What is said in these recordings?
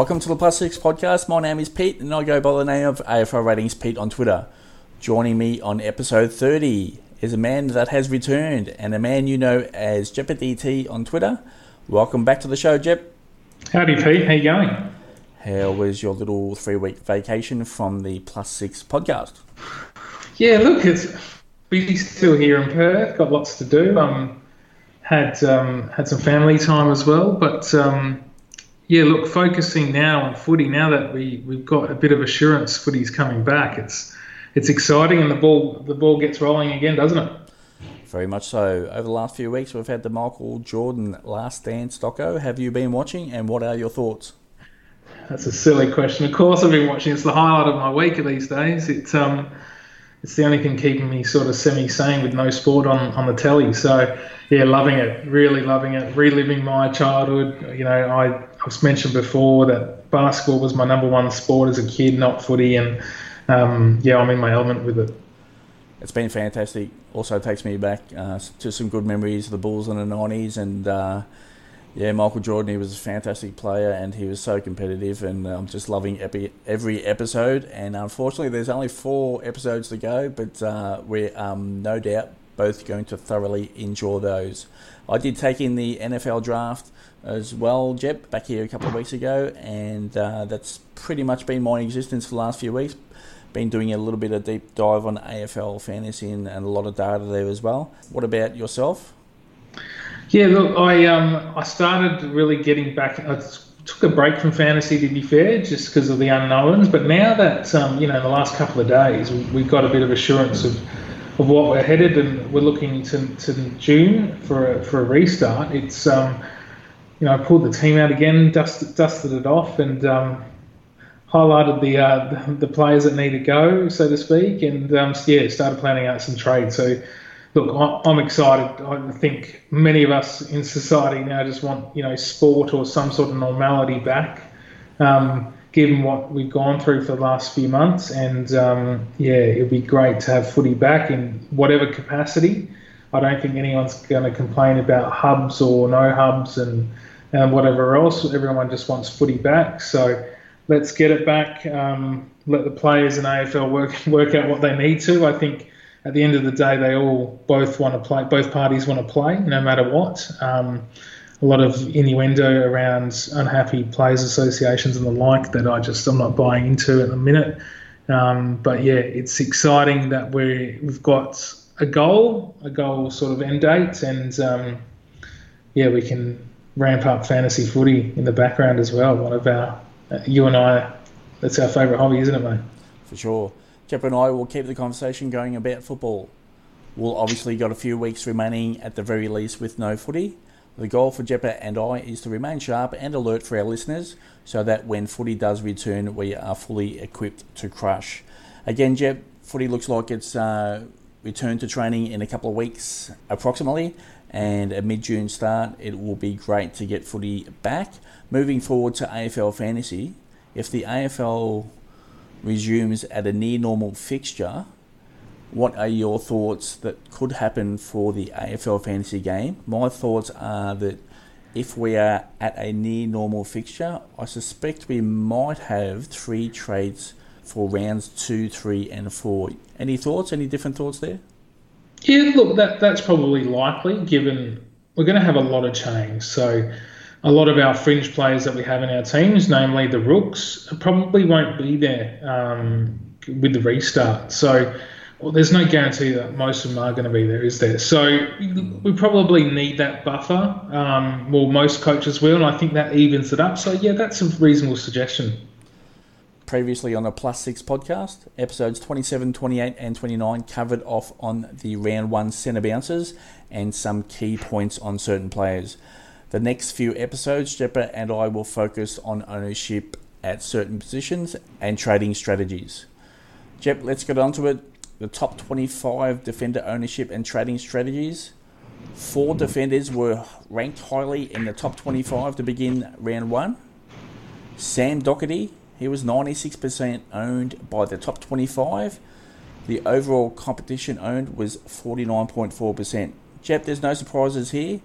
Welcome to the Plus Six podcast. My name is Pete, and I go by the name of AFL Ratings Pete on Twitter. Joining me on episode 30 is a man that has returned, and a man you know as DT on Twitter. Welcome back to the show, Jep. Howdy, Pete. How you going? How was your little three-week vacation from the Plus Six podcast? Yeah, look, it's busy still here in Perth. Got lots to do. Um, had um, had some family time as well, but um, yeah, look, focusing now on footy. Now that we we've got a bit of assurance, footy's coming back. It's it's exciting, and the ball the ball gets rolling again, doesn't it? Very much so. Over the last few weeks, we've had the Michael Jordan Last Dance doco. Have you been watching, and what are your thoughts? That's a silly question. Of course, I've been watching. It's the highlight of my week these days. It's um, it's the only thing keeping me sort of semi-sane with no sport on, on the telly. So yeah, loving it, really loving it, reliving my childhood. You know, I I've mentioned before that basketball was my number one sport as a kid, not footy, and um, yeah, I'm in my element with it. It's been fantastic. Also takes me back uh, to some good memories of the Bulls in the '90s, and uh, yeah, Michael Jordan, he was a fantastic player and he was so competitive, and I'm just loving epi- every episode. And unfortunately, there's only four episodes to go, but uh, we're um, no doubt both going to thoroughly enjoy those. I did take in the NFL draft as well, Jep, back here a couple of weeks ago, and uh, that's pretty much been my existence for the last few weeks. Been doing a little bit of deep dive on AFL fantasy and, and a lot of data there as well. What about yourself? Yeah, look, I um, I started really getting back. I took a break from fantasy to be fair, just because of the unknowns. But now that um, you know, the last couple of days, we've got a bit of assurance of of what we're headed, and we're looking to, to June for a, for a restart. It's um, you know, I pulled the team out again, dusted dusted it off, and um, highlighted the, uh, the, the players that need to go, so to speak, and um, yeah, started planning out some trades. So look, I'm excited. I think many of us in society now just want, you know, sport or some sort of normality back, um, given what we've gone through for the last few months. And um, yeah, it'd be great to have footy back in whatever capacity. I don't think anyone's going to complain about hubs or no hubs and, and whatever else. Everyone just wants footy back. So let's get it back. Um, let the players in AFL work work out what they need to. I think at the end of the day, they all both want to play. Both parties want to play, no matter what. Um, a lot of innuendo around unhappy players' associations and the like that I just I'm not buying into at the minute. Um, but yeah, it's exciting that we we've got a goal, a goal sort of end date, and um, yeah, we can ramp up fantasy footy in the background as well. One of our, you and I, that's our favourite hobby, isn't it, mate? For sure. Jep and I will keep the conversation going about football. We'll obviously got a few weeks remaining at the very least with no footy. The goal for Jeppa and I is to remain sharp and alert for our listeners so that when footy does return, we are fully equipped to crush. Again, Jep, footy looks like it's uh, returned to training in a couple of weeks approximately, and a mid June start. It will be great to get footy back. Moving forward to AFL fantasy, if the AFL resumes at a near normal fixture, what are your thoughts that could happen for the AFL fantasy game? My thoughts are that if we are at a near normal fixture, I suspect we might have three trades for rounds two, three, and four. Any thoughts? Any different thoughts there? Yeah, look, that that's probably likely given we're going to have a lot of change. So a lot of our fringe players that we have in our teams, namely the rooks, probably won't be there um, with the restart. So well, there's no guarantee that most of them are going to be there, is there? So we probably need that buffer. Um, well, most coaches will, and I think that evens it up. So yeah, that's a reasonable suggestion. Previously on the Plus Six podcast, episodes 27, 28, and 29 covered off on the round one centre bounces and some key points on certain players. The next few episodes, Jeppa and I will focus on ownership at certain positions and trading strategies. Jep, let's get on to it. The top 25 defender ownership and trading strategies. Four defenders were ranked highly in the top 25 to begin round one. Sam Docherty, he was 96% owned by the top 25. The overall competition owned was 49.4%. Jep, there's no surprises here.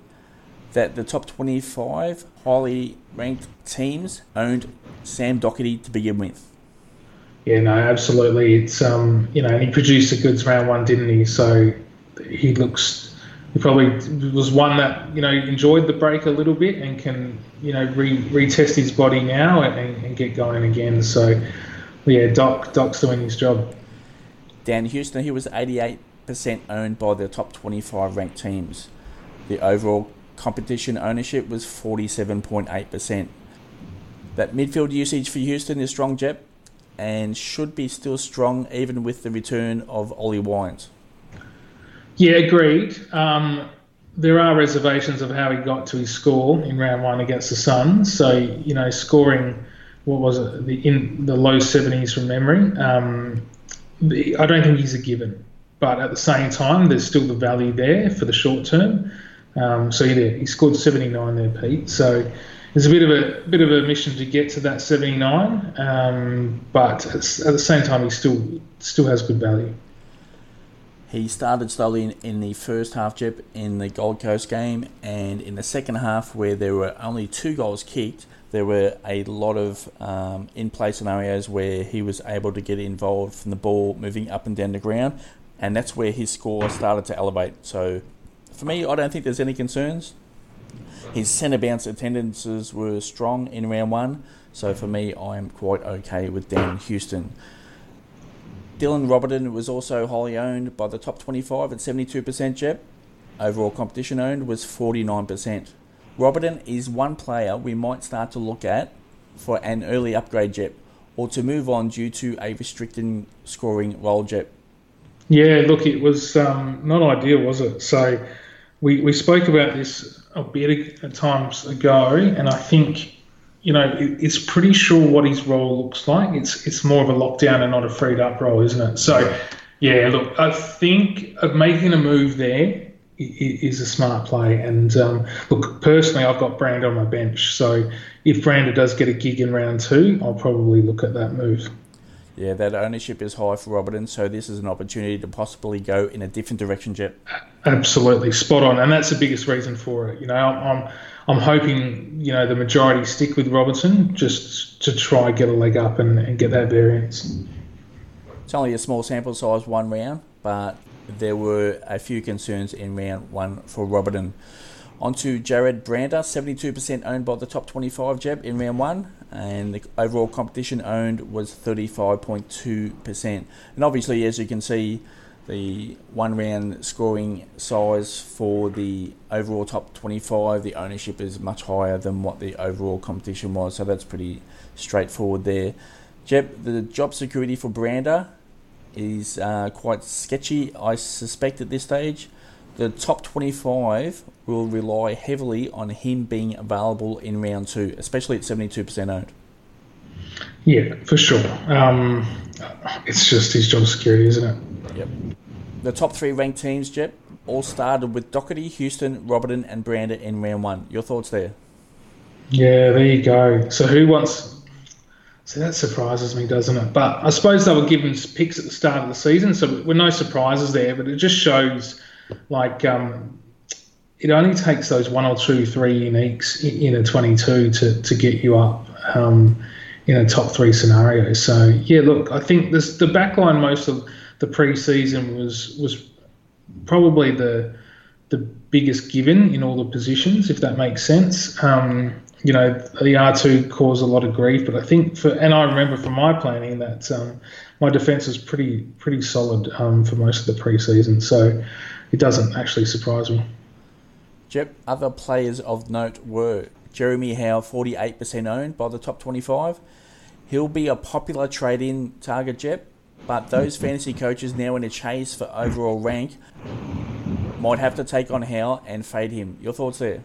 That the top 25 highly ranked teams owned Sam Docherty to begin with. Yeah, no, absolutely. It's um, you know, and he produced the goods round one, didn't he? So he looks, he probably was one that you know enjoyed the break a little bit and can you know re- retest his body now and, and get going again. So yeah, Doc Doc's doing his job. Dan Houston, he was 88% owned by the top 25 ranked teams. The overall competition ownership was 47.8%. That midfield usage for Houston is strong, Jep, and should be still strong even with the return of Ollie Wines. Yeah, agreed. Um, there are reservations of how he got to his score in round one against the Suns. So, you know, scoring, what was it, the, in the low 70s from memory, um, I don't think he's a given. But at the same time, there's still the value there for the short term. Um, so he scored 79 there, Pete. So it's a bit of a bit of a mission to get to that 79, um, but at the same time, he still still has good value. He started slowly in, in the first half, Jep, in the Gold Coast game, and in the second half, where there were only two goals kicked, there were a lot of um, in play scenarios where he was able to get involved from the ball moving up and down the ground, and that's where his score started to elevate. So for me, I don't think there's any concerns. His centre bounce attendances were strong in round one, so for me, I'm quite okay with Dan Houston. Dylan Roberton was also wholly owned by the top 25 at 72% Jep. Overall competition owned was 49%. Roberton is one player we might start to look at for an early upgrade Jep or to move on due to a restricted scoring role Jep. Yeah, look, it was um, not ideal, was it? So we, we spoke about this a bit of times ago, and I think you know it, it's pretty sure what his role looks like. It's it's more of a lockdown and not a freed up role, isn't it? So yeah, look, I think making a move there is a smart play. And um, look, personally, I've got Brand on my bench, so if Brander does get a gig in round two, I'll probably look at that move. Yeah, that ownership is high for Roberton, so this is an opportunity to possibly go in a different direction, Jep. Absolutely, spot on, and that's the biggest reason for it. You know, I'm I'm hoping you know the majority stick with Roberton just to try get a leg up and, and get that variance. It's only a small sample size, one round, but there were a few concerns in round one for Roberton. On to Jarrad Brander, 72% owned by the top 25 Jep in round one, and the overall competition owned was 35.2%. And obviously, as you can see, the one round scoring size for the overall top 25, the ownership is much higher than what the overall competition was, so that's pretty straightforward there. Jep, the job security for Brander is uh, quite sketchy, I suspect, at this stage the top 25 will rely heavily on him being available in round two, especially at 72% owned. Yeah, for sure. Um, it's just his job security, isn't it? Yep. The top three ranked teams, Jep, all started with Docherty, Houston, Roberton, and Brander in round one. Your thoughts there? Yeah, there you go. So who wants? So that surprises me, doesn't it? But I suppose they were given picks at the start of the season, so we're no surprises there. But it just shows like um, it only takes those one or two, three uniques in a 22 to, to get you up um, in a top three scenario. So yeah, look, I think this the backline most of the preseason was was probably the the biggest given in all the positions, if that makes sense. Um, you know, the R2 caused a lot of grief, but I think for, and I remember from my planning that um, my defence was pretty pretty solid um, for most of the preseason. So it doesn't actually surprise me. Jep, other players of note were Jeremy Howe, 48% owned by the top 25. He'll be a popular trade in target, Jep, but those fantasy coaches now in a chase for overall rank might have to take on Howe and fade him. Your thoughts there?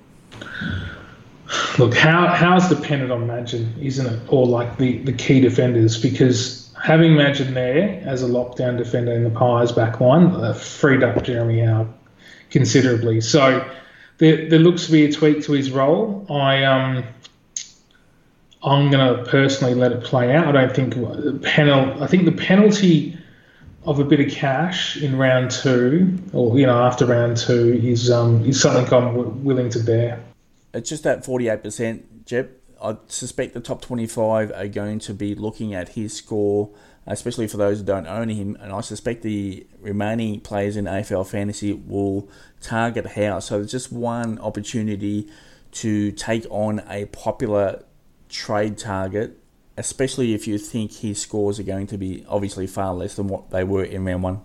Look, how how's dependent on Magin, isn't it? Or like the, the key defenders, because having Magin there as a lockdown defender in the Pies back line uh, freed up Jeremy Howe considerably. So there, there looks to be a tweak to his role. I um I'm going to personally let it play out. I don't think the penal. I think the penalty of a bit of cash in round two, or you know after round two, is um is something I'm w- willing to bear. It's just that 48%, Jep. I suspect the top 25 are going to be looking at his score, especially for those who don't own him. And I suspect the remaining players in AFL Fantasy will target Howe. So there's just one opportunity to take on a popular trade target, especially if you think his scores are going to be obviously far less than what they were in round one.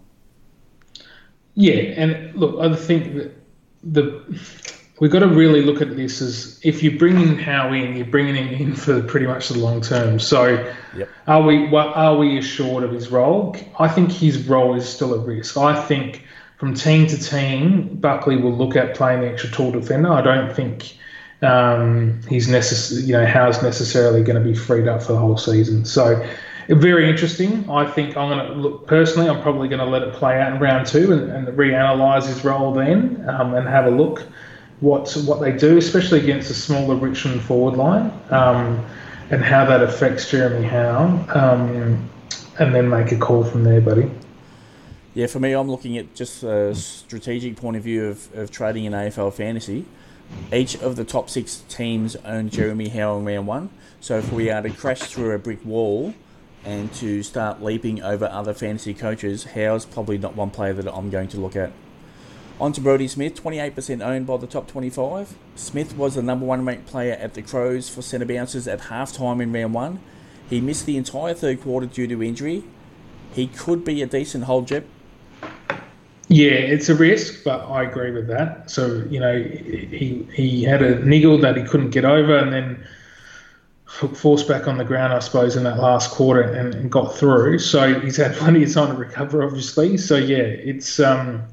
Yeah, and look, I think that the we've got to really look at this as if you bring in Howe in, you're bringing him in for pretty much the long term. So, yep. are we are we assured of his role? I think his role is still at risk. I think from team to team, Buckley will look at playing the extra tall defender. I don't think um, he's necess- you know Howe's necessarily going to be freed up for the whole season. So. Very interesting. I think I'm going to look personally. I'm probably going to let it play out in round two and, and reanalyze his role then, um, and have a look what what they do, especially against a smaller Richmond forward line, um, and how that affects Jeremy Howe, um, and then make a call from there, buddy. Yeah, for me, I'm looking at just a strategic point of view of, of trading in AFL fantasy. Each of the top six teams own Jeremy Howe in round one. So if we are to crash through a brick wall and to start leaping over other fantasy coaches, Howe's probably not one player that I'm going to look at. On to Brodie Smith, 28% owned by the top 25. Smith was the number one ranked player at the Crows for centre bounces at half time in round one. He missed the entire third quarter due to injury. He could be a decent hold, Jep. Yeah, it's a risk, but I agree with that. So, you know, he he had a niggle that he couldn't get over and then forced back on the ground, I suppose, in that last quarter and, and got through. So he's had plenty of time to recover, obviously. So, yeah, it's. um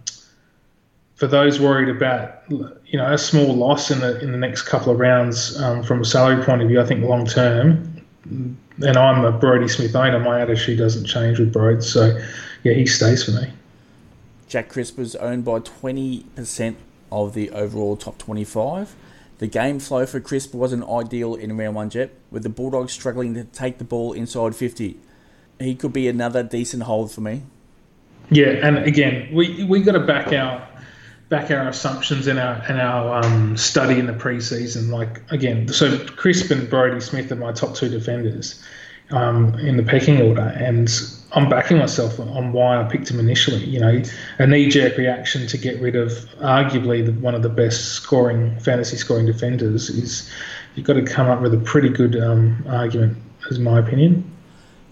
for those worried about you know a small loss in the in the next couple of rounds um, from a salary point of view, I think long term, and I'm a Brodie Smith owner, my attitude doesn't change with Brode, so yeah, he stays for me. Jack Crisp was owned by 20% of the overall top 25. The game flow for Crisp wasn't ideal in round one, Jep, with the Bulldogs struggling to take the ball inside 50. He could be another decent hold for me. Yeah, and again, we we got to back out back our assumptions in our in our um, study in the preseason. Like again, so Crisp and Brodie Smith are my top two defenders um, in the pecking order, and I'm backing myself on why I picked him initially. You know, a knee-jerk reaction to get rid of arguably the, one of the best scoring fantasy scoring defenders is you've got to come up with a pretty good um, argument, is my opinion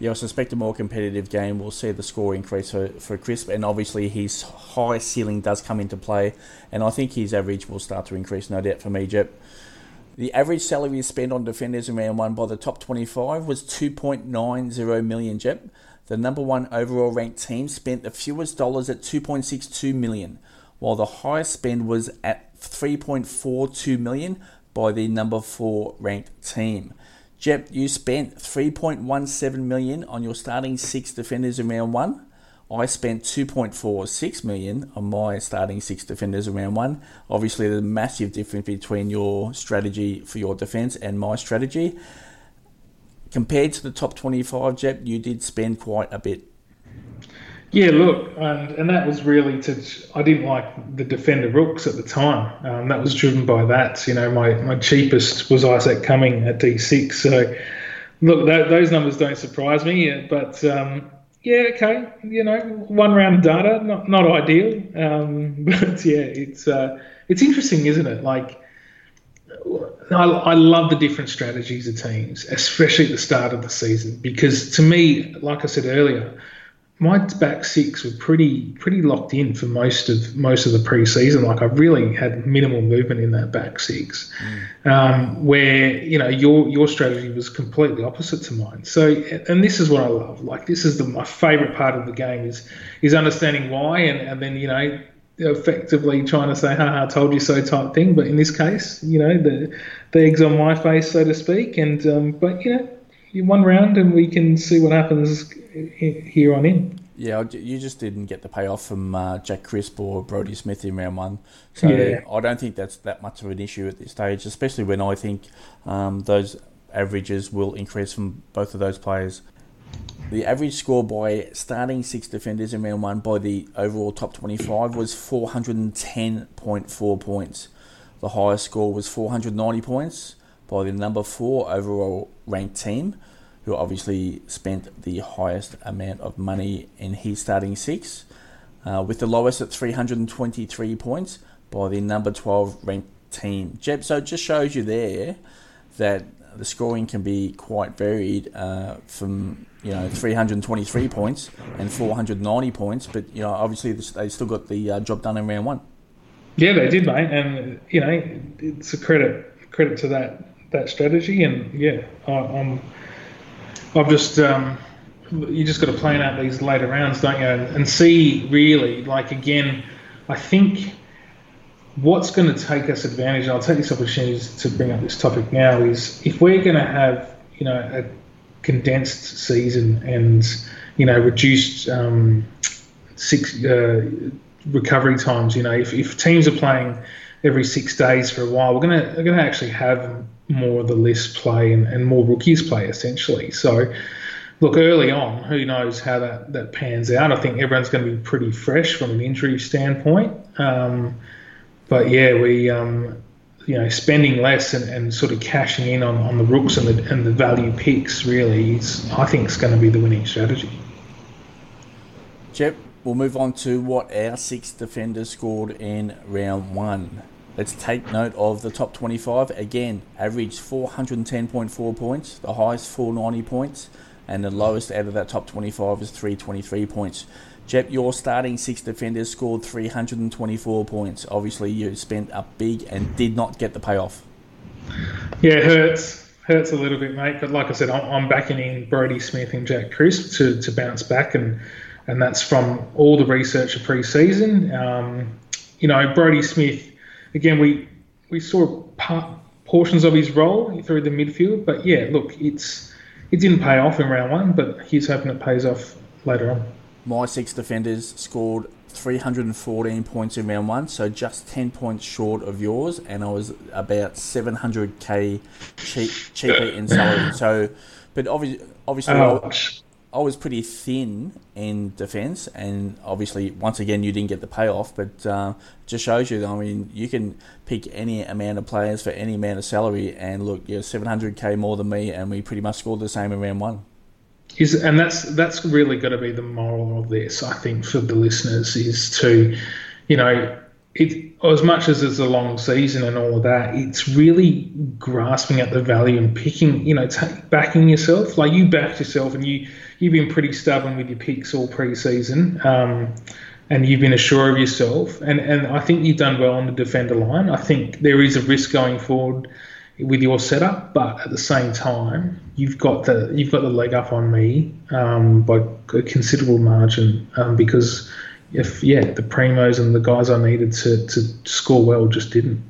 yeah, I suspect a more competitive game will see the score increase for, for Crisp, and obviously his high ceiling does come into play, and I think his average will start to increase, no doubt, for me, Jep. The average salary spent on defenders in round one by the top 25 was 2.90 million, Jep. The number one overall ranked team spent the fewest dollars at 2.62 million, while the highest spend was at 3.42 million by the number four ranked team. Jep, you spent 3.17 million on your starting six defenders in round one. I spent 2.46 million on my starting six defenders in round one. Obviously, there's a massive difference between your strategy for your defense and my strategy. Compared to the top 25, Jep, you did spend quite a bit yeah, look, and, and that was really to. I didn't like the defender rooks at the time. Um, that was driven by that. You know, my, my cheapest was Isaac Cumming at D6. So, look, that, those numbers don't surprise me. But um, yeah, okay, you know, one round data, not not ideal. Um, but yeah, it's uh, it's interesting, isn't it? Like, I, I love the different strategies of teams, especially at the start of the season, because to me, like I said earlier my back six were pretty pretty locked in for most of most of the preseason. Like I really had minimal movement in that back six, mm. um, where you know your your strategy was completely opposite to mine. So, and this is what I love. Like this is the, my favorite part of the game is is understanding why, and, and then you know effectively trying to say "ha ha, told you so" type thing. But in this case, you know the the eggs on my face, so to speak. And um, but you know one round and we can see what happens here on in. Yeah, you just didn't get the payoff from uh, Jack Crisp or Brodie Smith in round one, so yeah. I don't think that's that much of an issue at this stage. Especially when I think um, those averages will increase from both of those players. The average score by starting six defenders in round one by the overall top 25 was 410.4 points, The highest score was 490 points by the number four overall ranked team, who obviously spent the highest amount of money in his starting six, uh, with the lowest at 323 points by the number 12 ranked team. Jep, so it just shows you there that the scoring can be quite varied uh, from you know 323 points and 490 points, but you know obviously they still got the uh, job done in round one. Yeah, they did, mate, and you know it's a credit credit to that that strategy, and yeah, I, am I've just um, you just got to plan out these later rounds, don't you, and, and see really like again, I think what's going to take us advantage, I'll take this opportunity to bring up this topic now, is if we're going to have, you know, a condensed season and, you know, reduced um, six uh, recovery times, you know, if, if teams are playing every six days for a while, we're to we're going to actually have more of the less play and, and more rookies play essentially. So, look, early on, who knows how that, that pans out? I think everyone's going to be pretty fresh from an injury standpoint. Um, but yeah, we um, you know spending less and, and sort of cashing in on, on the rooks and the and the value picks really is I think is going to be the winning strategy. Jep, we'll move on to what our six defenders scored in round one. Let's take note of the top 25. Again, averaged 410.4 points, the highest 490 points, and the lowest out of that top 25 is 323 points. Jep, your starting six defenders scored 324 points. Obviously, you spent up big and did not get the payoff. Yeah, it hurts. Hurts a little bit, mate. But like I said, I'm, backing in Brodie Smith and Jack Crisp to, to bounce back, and and that's from all the research of pre-season. Um, you know, Brodie Smith. Again, we we saw part, portions of his role through the midfield, but yeah, look, it's it didn't pay off in round one, but he's hoping it pays off later on my six defenders scored 314 points in round one, so just 10 points short of yours, and I was about 700k cheap, cheaper in salary. So, but obviously, obviously, I, I, was pretty thin in defence, and obviously, once again, you didn't get the payoff, but uh, just shows you. I mean, you can pick any amount of players for any amount of salary, and look, you're 700k more than me, and we pretty much scored the same in round one is and that's that's really got to be the moral of this i think for the listeners is to you know it as much as it's a long season and all of that it's really grasping at the value and picking you know t- backing yourself. Like you backed yourself and you you've been pretty stubborn with your picks all pre-season um, and you've been assured of yourself. And and i think you've done well on the defender line. I think there is a risk going forward with your setup, but at the same time, you've got the you've got the leg up on me um, by a considerable margin um, because if yeah, the primos and the guys I needed to, to score well just didn't.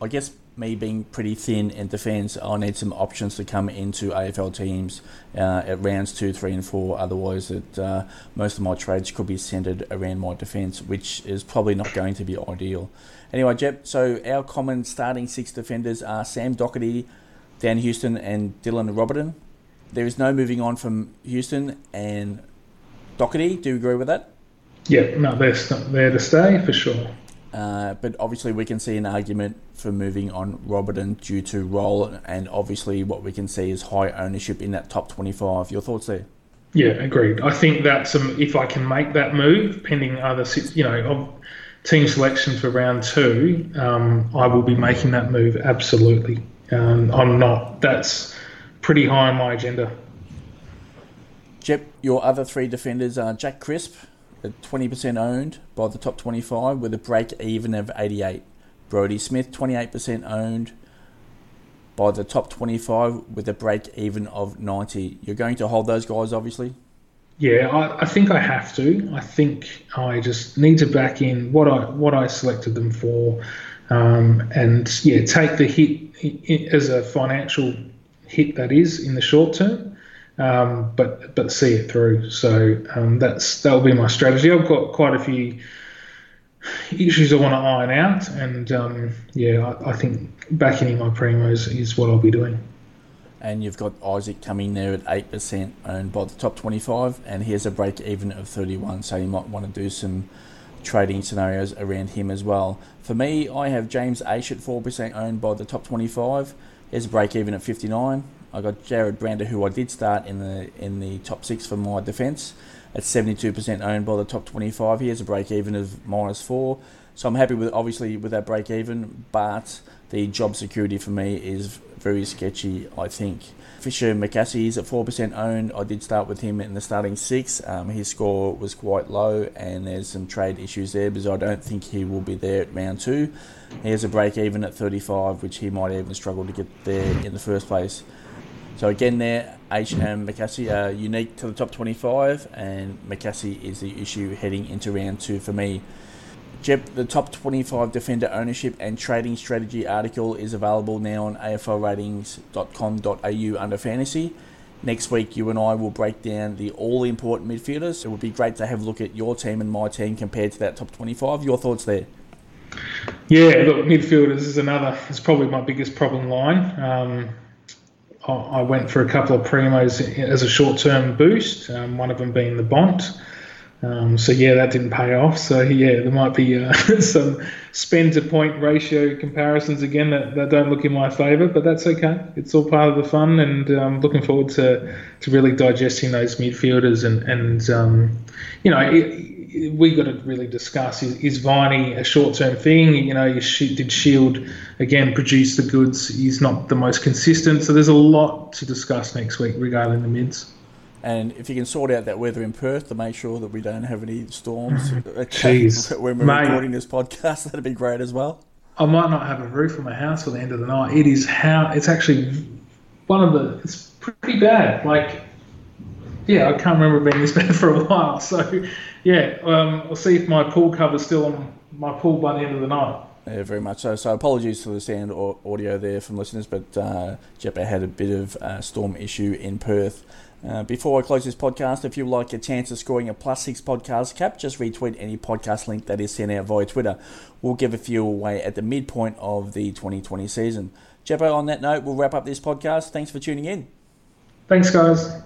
I guess me being pretty thin in defence, I need some options to come into AFL teams uh, at rounds two, three, and four. Otherwise, that uh, most of my trades could be centred around my defence, which is probably not going to be ideal. Anyway, Jep, so our common starting six defenders are Sam Docherty, Dan Houston, and Dylan Roberton. There is no moving on from Houston and Docherty. Do you agree with that? Yeah, no, they're there to stay for sure. Uh, but obviously, we can see an argument for moving on Roberton due to role, and obviously, what we can see is high ownership in that top 25. Your thoughts there? Yeah, agreed. I think that's um, if I can make that move, pending other, you know, team selection for round two, um, I will be making that move absolutely. Um, I'm not. That's pretty high on my agenda. Jep, your other three defenders are Jack Crisp, 20% owned by the top 25 with a break even of 88. Brodie Smith, 28% owned by the top 25 with a break even of 90. You're going to hold those guys, obviously? Yeah, I, I, think I have to. I think I just need to back in what I what I selected them for, um, and yeah, take the hit as a financial hit that is in the short term, um, but but see it through. So um, that's that will be my strategy. I've got quite a few issues I want to iron out, and um, yeah, I, I, think backing in my primos is what I'll be doing. And you've got Isaac Cumming there at eight percent owned by the top twenty-five, and here's a break even of thirty-one. So you might want to do some trading scenarios around him as well. For me, I have James Aish at 4% owned by the top 25. There's a break even at 59. I got Jarrad Brander, who I did start in the in the top six for my defence, at 72% owned by the top 25. He has a break even of minus four. So I'm happy with obviously with that break even, but the job security for me is very sketchy, I think. Fisher McAsey is at 4% owned. I did start with him in the starting six. Um, his score was quite low, and there's some trade issues there because I don't think he will be there at round two. He has a break even at 35, which he might even struggle to get there in the first place. So again, there, Aish and McAsey are unique to the top 25, and McAsey is the issue heading into round two for me. Jep, the top 25 defender ownership and trading strategy article is available now on aflratings.com.au under fantasy. Next week, you and I will break down the all important midfielders. It would be great to have a look at your team and my team compared to that top 25. Your thoughts there? Yeah, look, midfielders is another, it's probably my biggest problem line. Um, I went for a couple of primos as a short term boost, um, one of them being the Bont. Um, so yeah, that didn't pay off. So yeah, there might be uh, some spend to point ratio comparisons again that, that don't look in my favour, but that's okay. It's all part of the fun, and um, looking forward to, to really digesting those midfielders and and um, you know. It, we got to really discuss is, is Viney a short term thing? You know, did Shiel again produce the goods? He's not the most consistent, so there's a lot to discuss next week regarding the mids. And if you can sort out that weather in Perth to make sure that we don't have any storms when we're Mate, recording this podcast, that'd be great as well. I might not have a roof on my house for the end of the night. It is how it's actually one of the. It's pretty bad. Like, yeah, I can't remember being this bad for a while. So, yeah, um, I'll see if my pool cover's still on my pool by the end of the night. Yeah, very much so. So apologies for the sound or audio there from listeners, but uh, Jeppa had a bit of a storm issue in Perth. Uh, before I close this podcast, if you would like a chance of scoring a plus six podcast cap, just retweet any podcast link that is sent out via Twitter. We'll give a few away at the midpoint of the 2020 season. Jeppo, on that note, we'll wrap up this podcast. Thanks for tuning in. Thanks, guys.